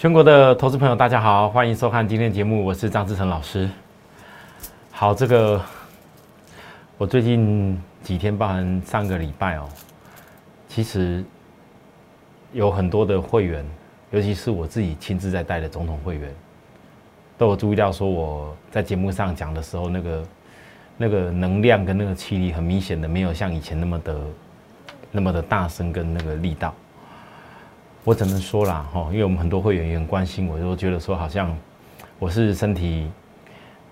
全国的投资朋友，大家好，欢迎收看今天的节目，我是张志成老师。好，这个我最近几天，包含上个礼拜哦，其实有很多的会员，尤其是我自己亲自在带的总统会员，都有注意到说我在节目上讲的时候，那个那个能量跟那个气力，很明显的没有像以前那么的那么的大声跟那个力道。我只能说啦，哈，因为我们很多会员也很关心我，都觉得说好像我是身体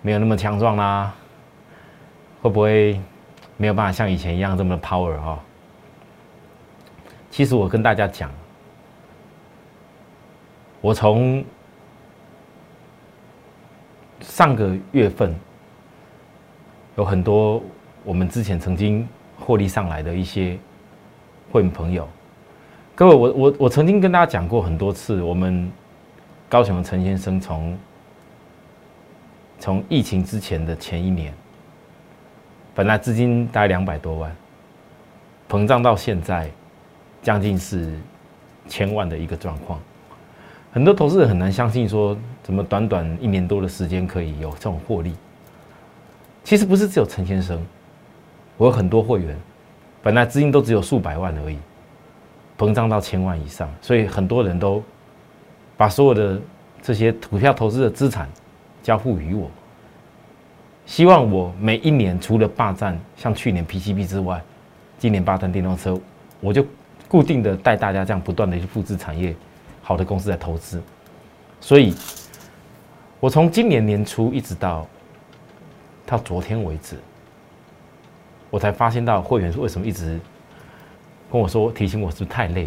没有那么强壮啦，会不会没有办法像以前一样这么 power 哈？其实我跟大家讲，我从上个月份有很多我们之前曾经获利上来的一些会员朋友。各位，我我我曾经跟大家讲过很多次，我们高雄的陈先生从从疫情之前的前一年，本来资金大概两百多万，膨胀到现在将近是千万的一个状况，很多投资人很难相信说，怎么短短一年多的时间可以有这种获利？其实不是只有陈先生，我有很多会员，本来资金都只有数百万而已。膨胀到千万以上，所以很多人都把所有的这些股票投资的资产交付于我，希望我每一年除了霸占像去年 PCB 之外，今年霸占电动车，我就固定的带大家这样不断的去复制产业好的公司在投资，所以，我从今年年初一直到到昨天为止，我才发现到会员为什么一直。跟我说提醒我是不是太累？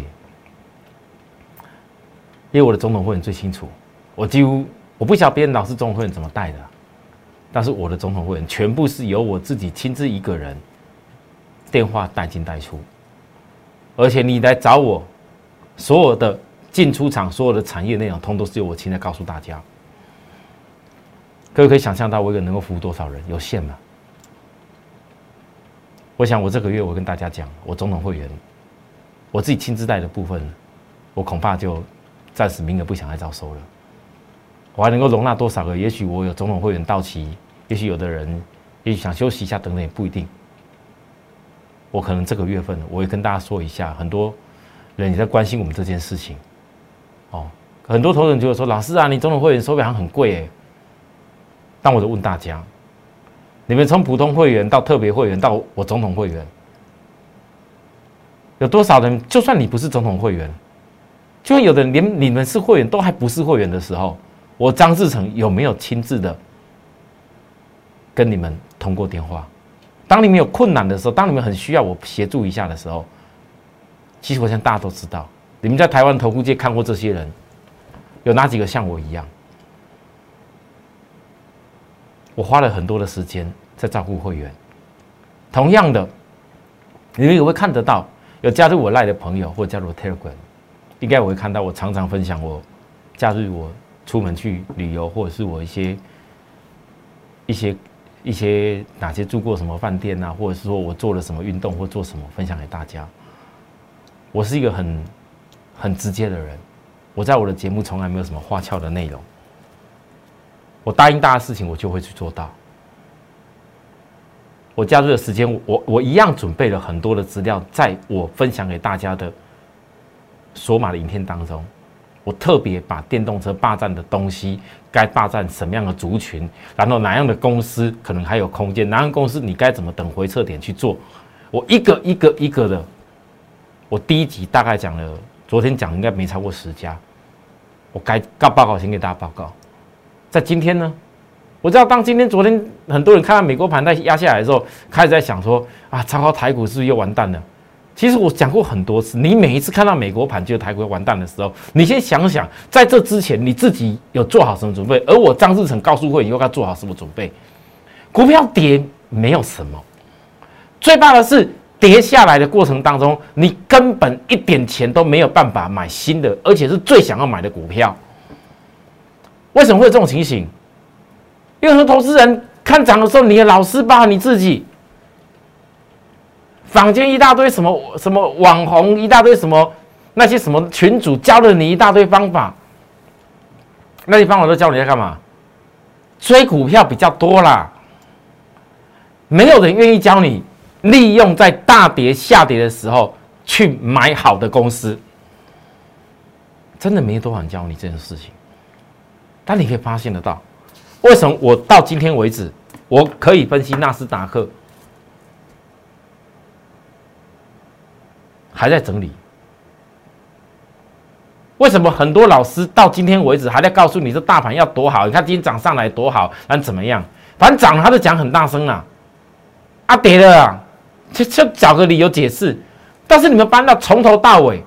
因为我的总统会员最清楚，我几乎我不晓别人老师总统会员怎么带的，但是我的总统会员全部是由我自己亲自一个人电话带进带出，而且你来找我，所有的进出场所有的产业内容，通都是由我亲自告诉大家。各位可以想象到我一个能够服务多少人？有限吗？我想我这个月我跟大家讲，我总统会员。我自己亲自带的部分，我恐怕就暂时名额不想再招收了。我还能够容纳多少个？也许我有总统会员到期，也许有的人也许想休息一下等等，也不一定。我可能这个月份，我会跟大家说一下，很多人也在关心我们这件事情。哦，很多投资人就会说：“老师啊，你总统会员收费好像很贵哎。”但我就问大家：你们从普通会员到特别会员到我总统会员？有多少人？就算你不是总统会员，就算有的连你们是会员都还不是会员的时候，我张志成有没有亲自的跟你们通过电话？当你们有困难的时候，当你们很需要我协助一下的时候，其实我想大家都知道，你们在台湾投顾界看过这些人，有哪几个像我一样？我花了很多的时间在照顾会员。同样的，你们也会看得到。有加入我赖的朋友，或加入 Telegram，应该我会看到我常常分享我假日我出门去旅游，或者是我一些一些一些哪些住过什么饭店啊，或者是说我做了什么运动或做什么分享给大家。我是一个很很直接的人，我在我的节目从来没有什么花俏的内容。我答应大家事情，我就会去做到。我加入的时间，我我一样准备了很多的资料，在我分享给大家的索马的影片当中，我特别把电动车霸占的东西，该霸占什么样的族群，然后哪样的公司可能还有空间，哪样公司你该怎么等回撤点去做，我一个一个一个的，我第一集大概讲了，昨天讲应该没超过十家，我该告报告先给大家报告，在今天呢。我知道，当今天、昨天很多人看到美国盘在压下来的时候，开始在想说：“啊，超高台股是不是又完蛋了？”其实我讲过很多次，你每一次看到美国盘就台股完蛋的时候，你先想想，在这之前你自己有做好什么准备？而我张志成告诉会，你又该做好什么准备？股票跌没有什么，最怕的是跌下来的过程当中，你根本一点钱都没有办法买新的，而且是最想要买的股票。为什么会有这种情形？因为很多投资人看涨的时候，你的老师吧，你自己，坊间一大堆什么什么网红，一大堆什么那些什么群主教了你一大堆方法，那些方法都教你在干嘛？追股票比较多啦，没有人愿意教你利用在大跌下跌的时候去买好的公司，真的没多少人教你这件事情。但你可以发现得到，为什么我到今天为止，我可以分析纳斯达克还在整理？为什么很多老师到今天为止还在告诉你这大盘要多好？你看今天涨上来多好，反怎么样？反正涨他就讲很大声啊，啊跌了啊，就就找个理由解释。但是你们搬到从头到尾，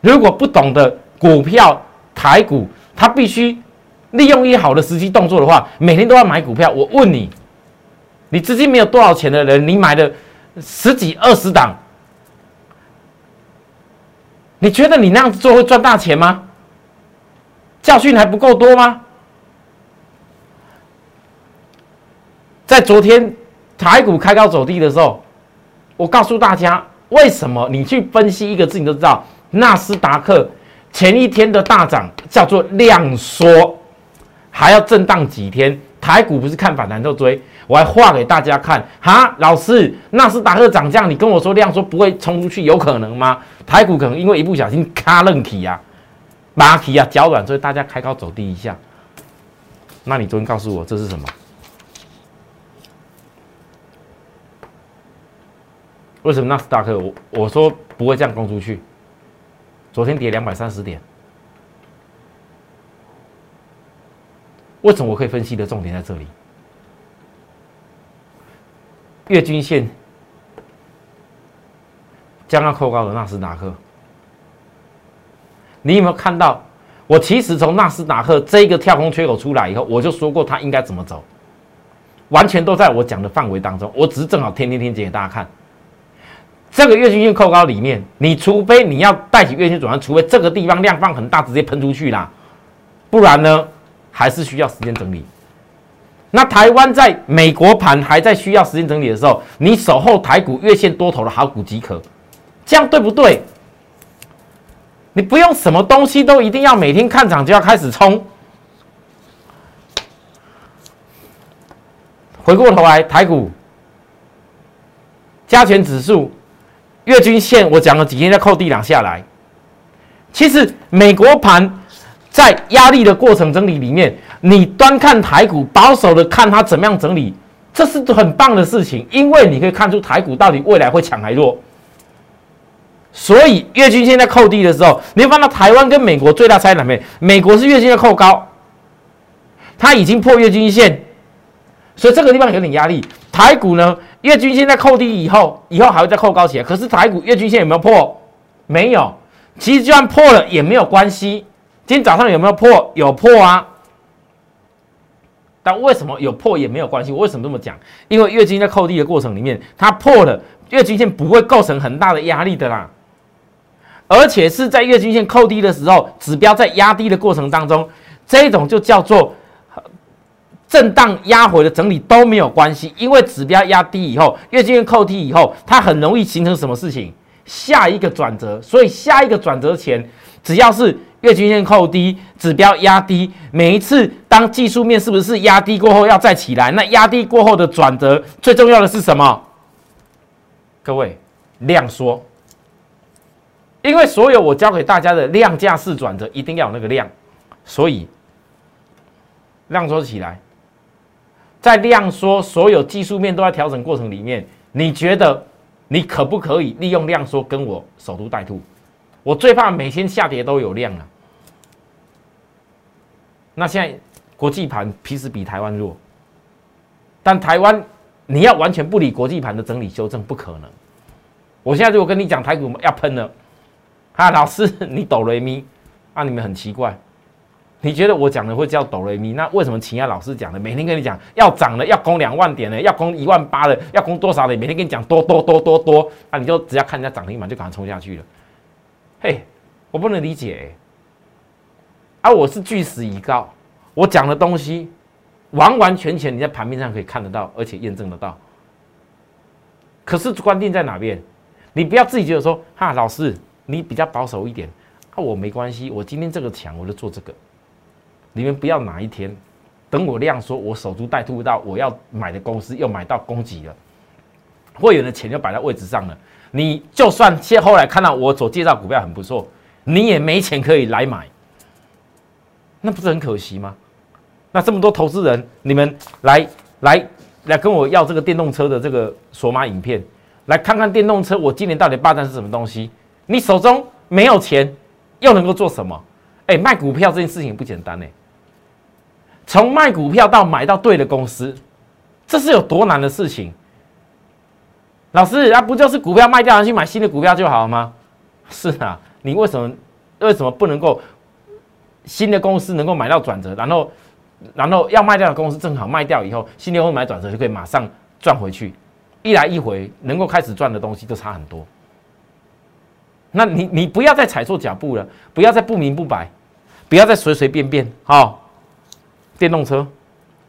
如果不懂得股票台股，他必须。利用一好的时机动作的话，每天都要买股票。我问你，你资金没有多少钱的人，你买的十几二十档，你觉得你那样子做会赚大钱吗？教训还不够多吗？在昨天台股开高走低的时候，我告诉大家，为什么你去分析一个字，你都知道，纳斯达克前一天的大涨叫做量缩。还要震荡几天？台股不是看反弹就追，我还画给大家看哈。老师，纳斯达克涨价，你跟我说量说不会冲出去，有可能吗？台股可能因为一不小心卡愣体呀、马体呀、脚软，所以大家开高走低一下。那你昨天告诉我这是什么？为什么纳斯达克我我说不会这样攻出去？昨天跌两百三十点。为什么我可以分析的重点在这里？月均线将要扣高的纳斯达克，你有没有看到？我其实从纳斯达克这个跳空缺口出来以后，我就说过它应该怎么走，完全都在我讲的范围当中。我只是正好天天天给大家看，这个月均线扣高里面，你除非你要带起月均转换，除非这个地方量放很大，直接喷出去啦，不然呢？还是需要时间整理。那台湾在美国盘还在需要时间整理的时候，你守候台股月线多头的好股即可，这样对不对？你不用什么东西都一定要每天看涨就要开始冲。回过头来，台股加权指数月均线，我讲了几天在扣地两下来。其实美国盘。在压力的过程整理里面，你端看台股，保守的看它怎么样整理，这是很棒的事情，因为你可以看出台股到底未来会强还弱。所以月均线在扣低的时候，你会看到台湾跟美国最大差在哪边？美国是月均线扣高，它已经破月均线，所以这个地方有点压力。台股呢，月均线在扣低以后，以后还会再扣高起来。可是台股月均线有没有破？没有。其实就算破了也没有关系。今天早上有没有破？有破啊！但为什么有破也没有关系？我为什么这么讲？因为月均在扣低的过程里面，它破了月均线不会构成很大的压力的啦。而且是在月均线扣低的时候，指标在压低的过程当中，这种就叫做震荡压回的整理都没有关系，因为指标压低以后，月均线扣低以后，它很容易形成什么事情？下一个转折。所以下一个转折前，只要是月均线扣低，指标压低，每一次当技术面是不是压低过后要再起来？那压低过后的转折，最重要的是什么？各位，量缩。因为所有我教给大家的量价式转折，一定要有那个量，所以量缩起来，在量缩所有技术面都在调整过程里面，你觉得你可不可以利用量缩跟我守株待兔？我最怕每天下跌都有量啊！那现在国际盘其实比台湾弱，但台湾你要完全不理国际盘的整理修正不可能。我现在如果跟你讲台股要喷了，啊，老师你抖雷咪啊，你们很奇怪，你觉得我讲的会叫抖雷咪？那为什么其他老师讲的每天跟你讲要涨了，要攻两万点了，要攻一万八了，要攻多少的，每天跟你讲多多多多多，啊，你就只要看人家涨停板就赶快冲下去了。嘿，我不能理解，啊，我是据实以告，我讲的东西完完全全你在盘面上可以看得到，而且验证得到。可是关键在哪边？你不要自己觉得说，哈，老师你比较保守一点，啊，我没关系，我今天这个强我就做这个。你们不要哪一天等我量说，我守株待兔到我要买的公司又买到供给了，会员的钱就摆在位置上了。你就算现后来看到我所介绍股票很不错，你也没钱可以来买，那不是很可惜吗？那这么多投资人，你们来来来跟我要这个电动车的这个索马影片，来看看电动车我今年到底霸占是什么东西？你手中没有钱，又能够做什么？哎，卖股票这件事情不简单呢。从卖股票到买到对的公司，这是有多难的事情？老师，那不就是股票卖掉，然后去买新的股票就好了吗？是啊，你为什么为什么不能够新的公司能够买到转折，然后然后要卖掉的公司正好卖掉以后，新的公司买转折就可以马上赚回去，一来一回能够开始赚的东西就差很多。那你你不要再踩错脚步了，不要再不明不白，不要再随随便便。好，电动车，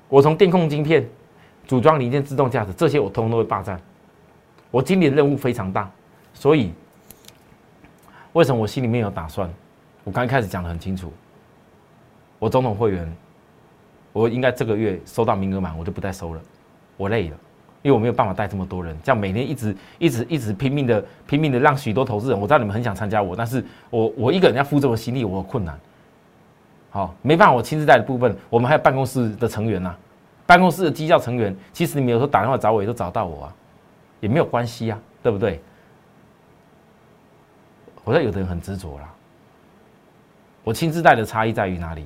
我从电控晶片、组装零件、自动驾驶这些我通通都会霸占。我今年任务非常大，所以为什么我心里面有打算？我刚开始讲的很清楚，我总统会员，我应该这个月收到名额满，我就不再收了，我累了，因为我没有办法带这么多人，这样每天一直一直一直拼命的拼命的让许多投资人，我知道你们很想参加我，但是我我一个人要负这么心力，我有困难，好，没办法，我亲自带的部分，我们还有办公室的成员呐，办公室的绩效成员，其实你们有时候打电话找我，也都找到我啊。也没有关系呀，对不对？我说有的人很执着啦。我亲自带的差异在于哪里？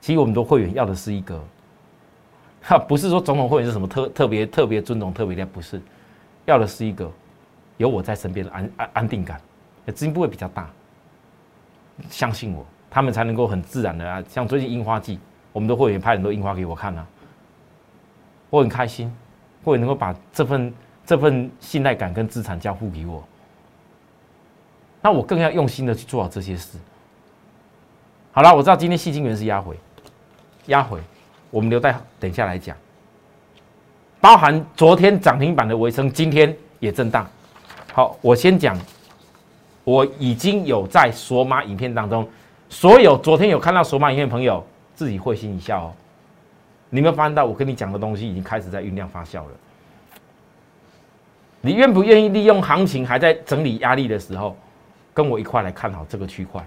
其实我们的会员要的是一个，哈，不是说总统会员是什么特特别特别尊重特别的，不是，要的是一个有我在身边的安安安定感，资金不会比较大。相信我，他们才能够很自然的啊，像最近樱花季，我们的会员拍很多樱花给我看啊。我很开心，会能够把这份这份信赖感跟资产交付给我，那我更要用心的去做好这些事。好了，我知道今天细晶元是压回，压回，我们留待等下来讲。包含昨天涨停板的维生，今天也震荡。好，我先讲，我已经有在索马影片当中，所有昨天有看到索马影片的朋友，自己会心一笑哦。你有没有发现到我跟你讲的东西已经开始在酝酿发酵了？你愿不愿意利用行情还在整理压力的时候，跟我一块来看好这个区块，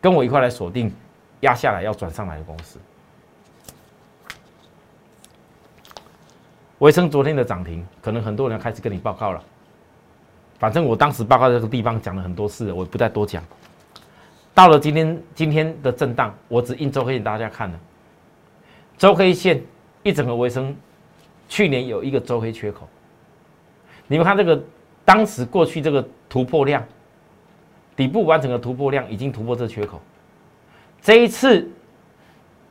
跟我一块来锁定压下来要转上来的公司？维生昨天的涨停，可能很多人开始跟你报告了。反正我当时报告这个地方讲了很多次，我不再多讲。到了今天今天的震荡，我只印周给大家看了。周黑线一整个尾声，去年有一个周黑缺口，你们看这个，当时过去这个突破量，底部完成的突破量已经突破这缺口，这一次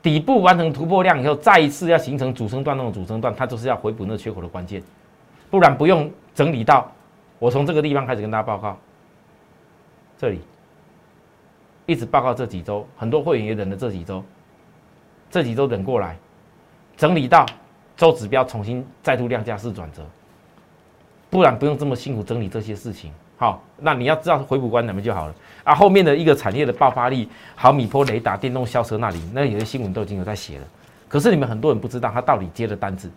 底部完成突破量以后，再一次要形成主升段那种主升段，它就是要回补那缺口的关键，不然不用整理到我从这个地方开始跟大家报告，这里一直报告这几周，很多会员也忍了这几周。这几周等过来，整理到周指标重新再度量价式转折，不然不用这么辛苦整理这些事情。好，那你要知道回补关怎么就好了啊。后面的一个产业的爆发力，毫米波雷达、电动校车那里，那有些新闻都已经有在写了。可是你们很多人不知道，他到底接的单子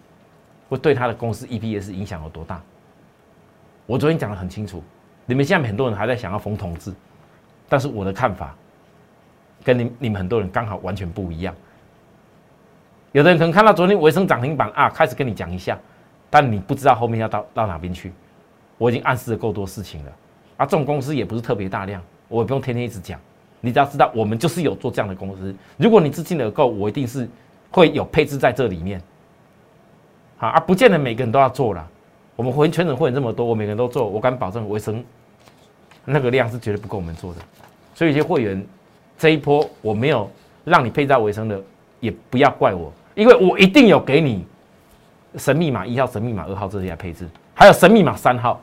会对他的公司 EPS 影响有多大。我昨天讲的很清楚，你们现在很多人还在想要逢同志，但是我的看法跟你你们很多人刚好完全不一样。有的人可能看到昨天维生涨停板啊，开始跟你讲一下，但你不知道后面要到到哪边去。我已经暗示了够多事情了啊，这种公司也不是特别大量，我也不用天天一直讲。你只要知道，我们就是有做这样的公司。如果你资金的够，我一定是会有配置在这里面。好啊，不见得每个人都要做了。我们会全省会员这么多，我每个人都做，我敢保证维生那个量是绝对不够我们做的。所以有些会员这一波我没有让你配在维生的，也不要怪我。因为我一定有给你神密码一号、神密码二号这些配置，还有神密码三号。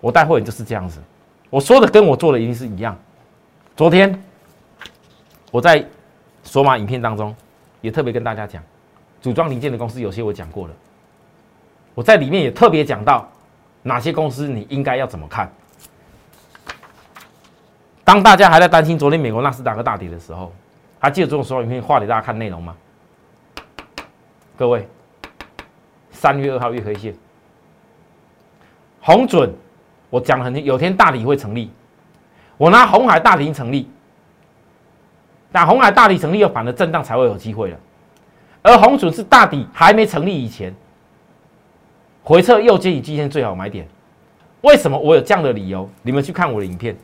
我带货员就是这样子，我说的跟我做的一定是一样。昨天我在索马影片当中也特别跟大家讲，组装零件的公司有些我讲过了，我在里面也特别讲到哪些公司你应该要怎么看。当大家还在担心昨天美国纳斯达克大跌的时候，还记得这种说影片画给大家看内容吗？各位，三月二号月黑线，红准，我讲了很清，有天大底会成立，我拿红海大底成立，但红海大底成立又反了震荡才会有机会了，而红准是大底还没成立以前，回撤右肩与季线最好买点。为什么我有这样的理由？你们去看我的影片。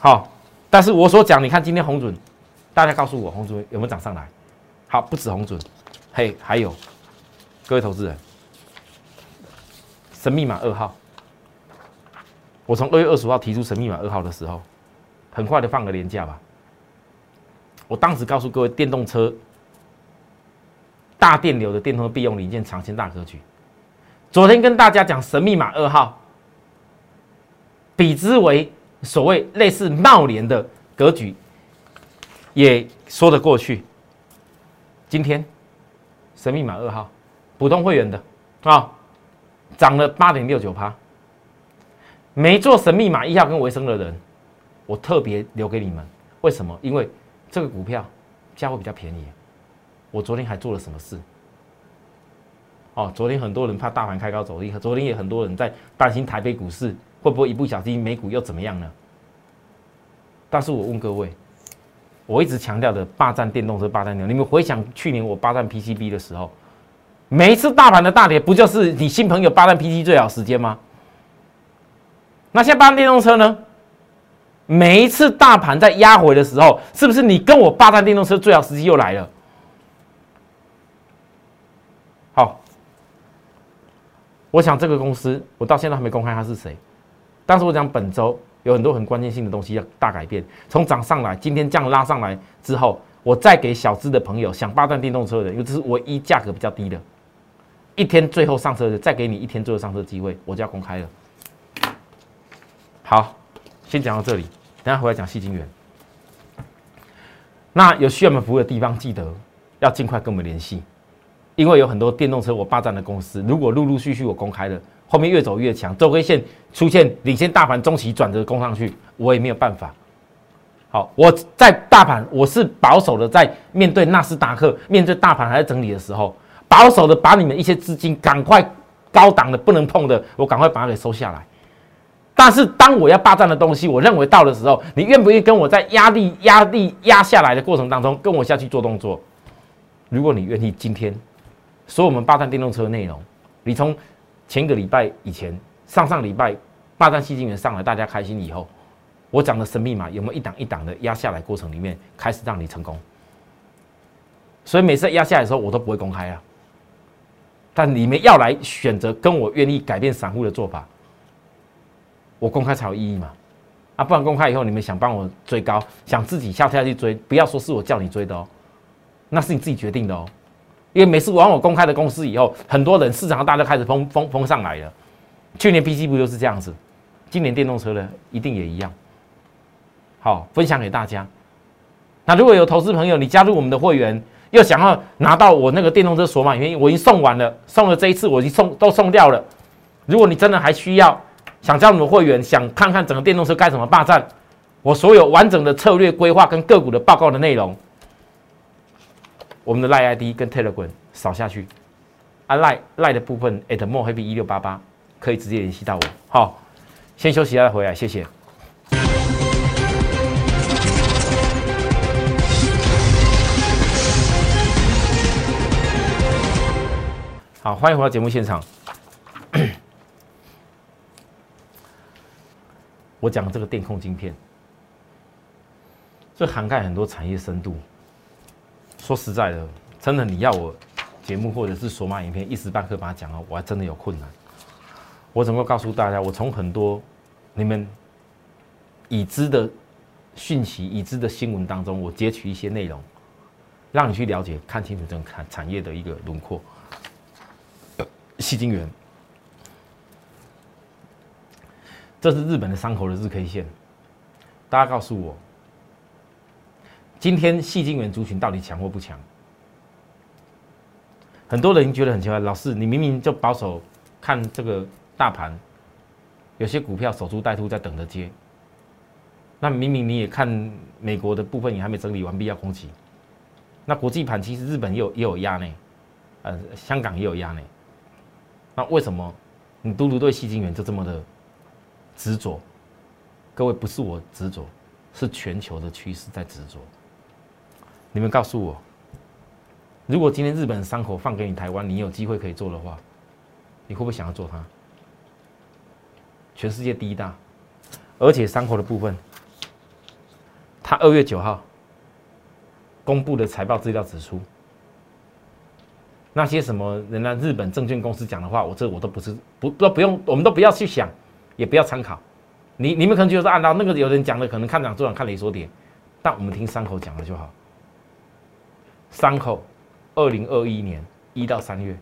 好，但是我所讲，你看今天红准，大家告诉我红准有没有涨上来？好，不止红准，嘿，还有各位投资人，神秘码二号，我从二月二十五号提出神秘码二号的时候，很快的放个年假吧。我当时告诉各位，电动车大电流的电动必用零件长线大格局。昨天跟大家讲神秘码二号，比之为。所谓类似茂联的格局，也说得过去。今天神秘码二号，普通会员的啊，涨了八点六九趴。没做神秘码一号跟维生的人，我特别留给你们。为什么？因为这个股票价位比较便宜。我昨天还做了什么事？哦，昨天很多人怕大盘开高走低，昨天也很多人在担心台北股市。会不会一不小心美股又怎么样呢？但是我问各位，我一直强调的霸占电动车霸占牛，你们回想去年我霸占 PCB 的时候，每一次大盘的大跌，不就是你新朋友霸占 PC 最好时间吗？那现在霸占电动车呢？每一次大盘在压回的时候，是不是你跟我霸占电动车最好时机又来了？好，我想这个公司，我到现在还没公开他是谁。但是我讲本周有很多很关键性的东西要大改变，从涨上来，今天这样拉上来之后，我再给小资的朋友想霸占电动车的，因为这是唯一价格比较低的，一天最后上车的，再给你一天最后上车机会，我就要公开了。好，先讲到这里，等下回来讲细晶元。那有需要我们服务的地方，记得要尽快跟我们联系，因为有很多电动车我霸占的公司，如果陆陆续续我公开了。后面越走越强，周 K 线出现领先大盘中期转折攻上去，我也没有办法。好，我在大盘我是保守的，在面对纳斯达克、面对大盘还在整理的时候，保守的把你们一些资金赶快高档的不能碰的，我赶快把它给收下来。但是当我要霸占的东西，我认为到的时候，你愿不愿意跟我在压力、压力压下来的过程当中跟我下去做动作？如果你愿意，今天说我们霸占电动车的内容，你从。前一个礼拜以前，上上礼拜霸占吸金源上来，大家开心以后，我讲的神秘码有没有一档一档的压下来过程里面开始让你成功？所以每次压下来的时候，我都不会公开啊。但你们要来选择跟我愿意改变散户的做法，我公开才有意义嘛？啊，不然公开以后你们想帮我追高，想自己下跳下去追，不要说是我叫你追的哦，那是你自己决定的哦。因为每次往我公开的公司以后，很多人市场大家开始封封封上来了。去年 PC 不就是这样子？今年电动车呢，一定也一样。好，分享给大家。那如果有投资朋友，你加入我们的会员，又想要拿到我那个电动车锁码，原因我已经送完了，送了这一次我已经送都送掉了。如果你真的还需要想加入我们会员，想看看整个电动车该怎么霸占，我所有完整的策略规划跟个股的报告的内容。我们的赖 ID 跟 Telegram 扫下去，啊赖赖的部分 at more happy 一六八八可以直接联系到我。好，先休息一下再回来，谢谢。好，欢迎回到节目现场。我讲这个电控晶片，这涵盖很多产业深度。说实在的，真的你要我节目或者是索马影片一时半刻把它讲好，我还真的有困难。我怎么告诉大家？我从很多你们已知的讯息、已知的新闻当中，我截取一些内容，让你去了解、看清楚这个产产业的一个轮廓。细晶圆，这是日本的伤口的日 K 线，大家告诉我。今天细晶圆族群到底强或不强？很多人觉得很奇怪，老师，你明明就保守看这个大盘，有些股票守株待兔在等着接，那明明你也看美国的部分也还没整理完毕要攻击，那国际盘其实日本也有也有压呢，呃，香港也有压呢。那为什么你嘟嘟对细晶元就这么的执着？各位不是我执着，是全球的趋势在执着。你们告诉我，如果今天日本伤口放给你台湾，你有机会可以做的话，你会不会想要做它？全世界第一大，而且伤口的部分。他二月九号公布的财报资料指出，那些什么人家日本证券公司讲的话，我这我都不是不都不用，我们都不要去想，也不要参考。你你们可能就是按照那个有人讲的，可能看涨做涨看雷说点，但我们听伤口讲的就好。三口，二零二一年一到三月，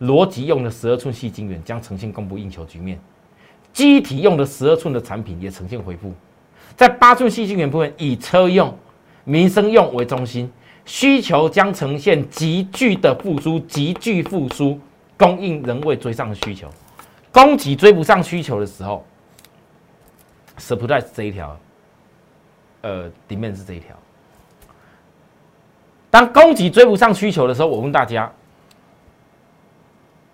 逻辑用的十二寸细晶圆将呈现供不应求局面，机体用的十二寸的产品也呈现回复。在八寸细晶圆部分，以车用、民生用为中心，需求将呈现急剧的复苏，急剧复苏，供应仍未追上需求，供给追不上需求的时候，supply 是这一条，呃，底面是这一条。当供给追不上需求的时候，我问大家，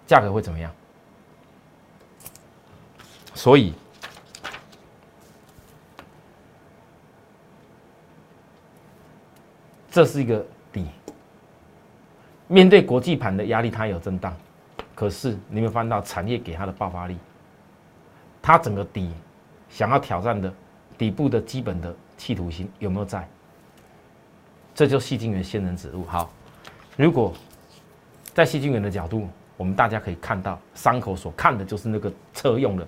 价格会怎么样？所以。这是一个底，面对国际盘的压力，它有震荡，可是你们翻到产业给它的爆发力，它整个底想要挑战的底部的基本的企图心有没有在？这就细菌源仙人指路。好，如果在细菌源的角度，我们大家可以看到，伤口所看的就是那个车用的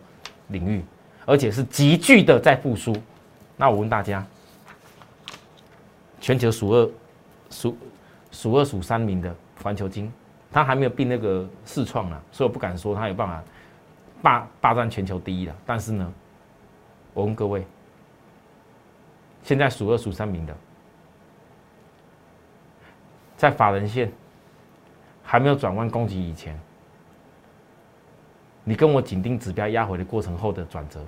领域，而且是急剧的在复苏。那我问大家，全球数二。数数二数三名的环球金，他还没有并那个四创呢，所以我不敢说他有办法霸霸占全球第一了。但是呢，我问各位，现在数二数三名的，在法人线还没有转弯攻击以前，你跟我紧盯指标压回的过程后的转折，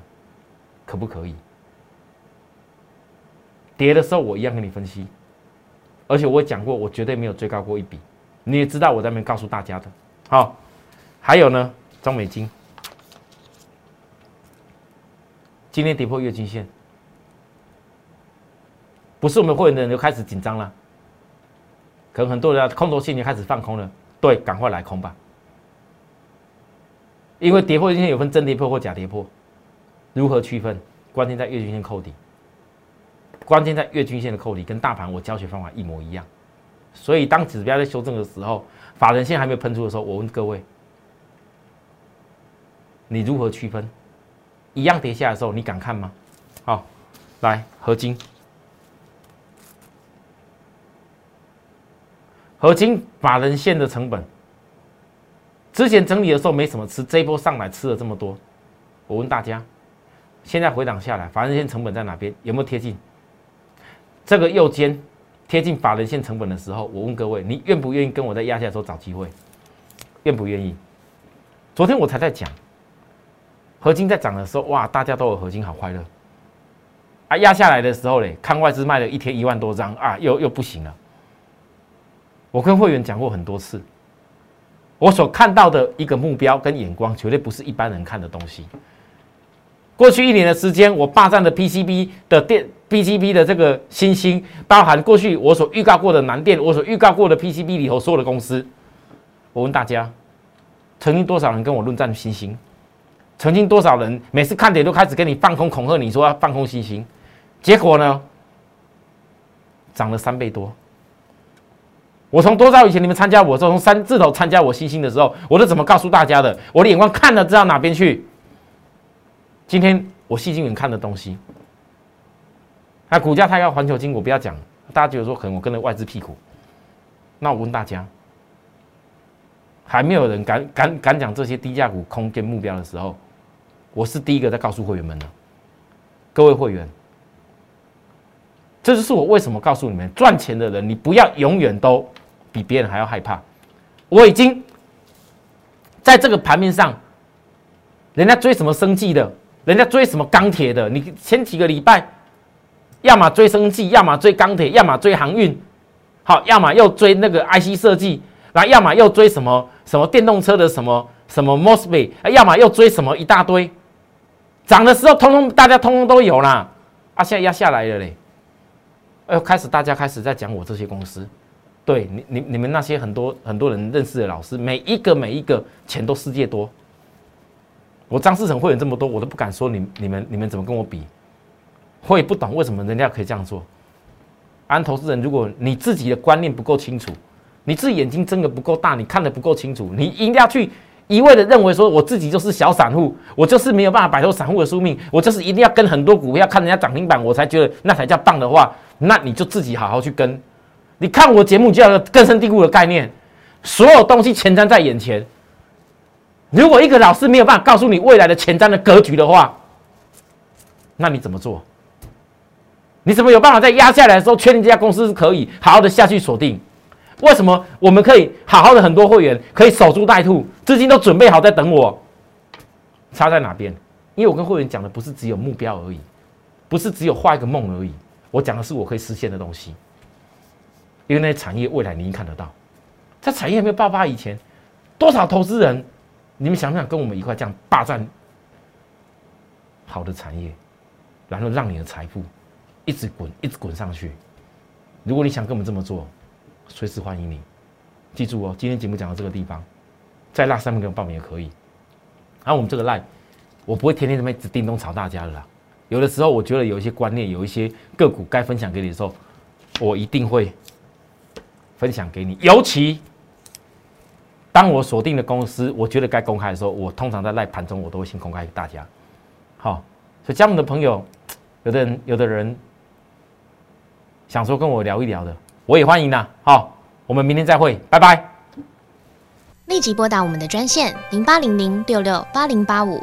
可不可以？跌的时候我一样跟你分析。而且我讲过，我绝对没有追高过一笔，你也知道我在那边告诉大家的。好，还有呢，中美金今天跌破月均线，不是我们会员的人就开始紧张了，可能很多人空头信念开始放空了。对，赶快来空吧，因为跌破月均线有分真跌破或假跌破，如何区分？关键在月均线扣底。关键在月均线的扣底，跟大盘我教学方法一模一样。所以当指标在修正的时候，法人线还没有喷出的时候，我问各位：你如何区分？一样跌下来的时候，你敢看吗？好，来合金，合金法人线的成本，之前整理的时候没什么吃，这一波上来吃了这么多。我问大家，现在回档下来，法人线成本在哪边？有没有贴近？这个右肩贴近法人线成本的时候，我问各位，你愿不愿意跟我在压下的时候找机会？愿不愿意？昨天我才在讲，合金在涨的时候，哇，大家都有合金，好快乐。啊，压下来的时候嘞，看外资卖了一天一万多张啊，又又不行了。我跟会员讲过很多次，我所看到的一个目标跟眼光，绝对不是一般人看的东西。过去一年的时间，我霸占的 PCB 的电。PCB 的这个新兴，包含过去我所预告过的南电，我所预告过的 PCB 里头所有的公司。我问大家，曾经多少人跟我论战新兴？曾经多少人每次看点都开始跟你放空恐吓你说要放空新兴？结果呢，涨了三倍多。我从多早以前你们参加我，从三字头参加我星星的时候，我都怎么告诉大家的？我的眼光看了知道哪边去。今天我细心眼看的东西。那股价太高，环球金我不要讲，大家觉得说可能我跟着外资屁股。那我问大家，还没有人敢敢敢讲这些低价股空间目标的时候，我是第一个在告诉会员们的。各位会员，这就是我为什么告诉你们，赚钱的人你不要永远都比别人还要害怕。我已经在这个盘面上，人家追什么生计的，人家追什么钢铁的，你前几个礼拜。要么追生技，要么追钢铁，要么追航运，好，要么又追那个 IC 设计，然后要么又追什么什么电动车的什么什么 Mosby，要么又追什么一大堆，涨的时候通通大家通通都有啦，啊，现在压下来了嘞，哎，开始大家开始在讲我这些公司，对你你你们那些很多很多人认识的老师，每一个每一个钱都世界多，我张世成会员这么多，我都不敢说你你们你们怎么跟我比。会不懂为什么人家可以这样做？安投资人，如果你自己的观念不够清楚，你自己眼睛睁的不够大，你看的不够清楚，你一定要去一味的认为说我自己就是小散户，我就是没有办法摆脱散户的宿命，我就是一定要跟很多股票看人家涨停板，我才觉得那才叫棒的话，那你就自己好好去跟。你看我节目就要根深蒂固的概念，所有东西前瞻在眼前。如果一个老师没有办法告诉你未来的前瞻的格局的话，那你怎么做？你怎么有办法在压下来的时候确定这家公司是可以好好的下去锁定？为什么我们可以好好的很多会员可以守株待兔，资金都准备好在等我？差在哪边？因为我跟会员讲的不是只有目标而已，不是只有画一个梦而已，我讲的是我可以实现的东西。因为那些产业未来你一看得到，在产业还没有爆发以前，多少投资人，你们想不想跟我们一块这样霸占好的产业，然后让你的财富。一直滚，一直滚上去。如果你想跟我们这么做，随时欢迎你。记住哦，今天节目讲到这个地方，在那上面给我报名也可以。然后我们这个赖，我不会天天这么只叮咚吵大家的啦。有的时候我觉得有一些观念，有一些个股该分享给你的时候，我一定会分享给你。尤其当我锁定的公司，我觉得该公开的时候，我通常在赖盘中我都会先公开给大家。好，所以加盟的朋友，有的人，有的人。想说跟我聊一聊的，我也欢迎呐。好，我们明天再会，拜拜。立即拨打我们的专线零八零零六六八零八五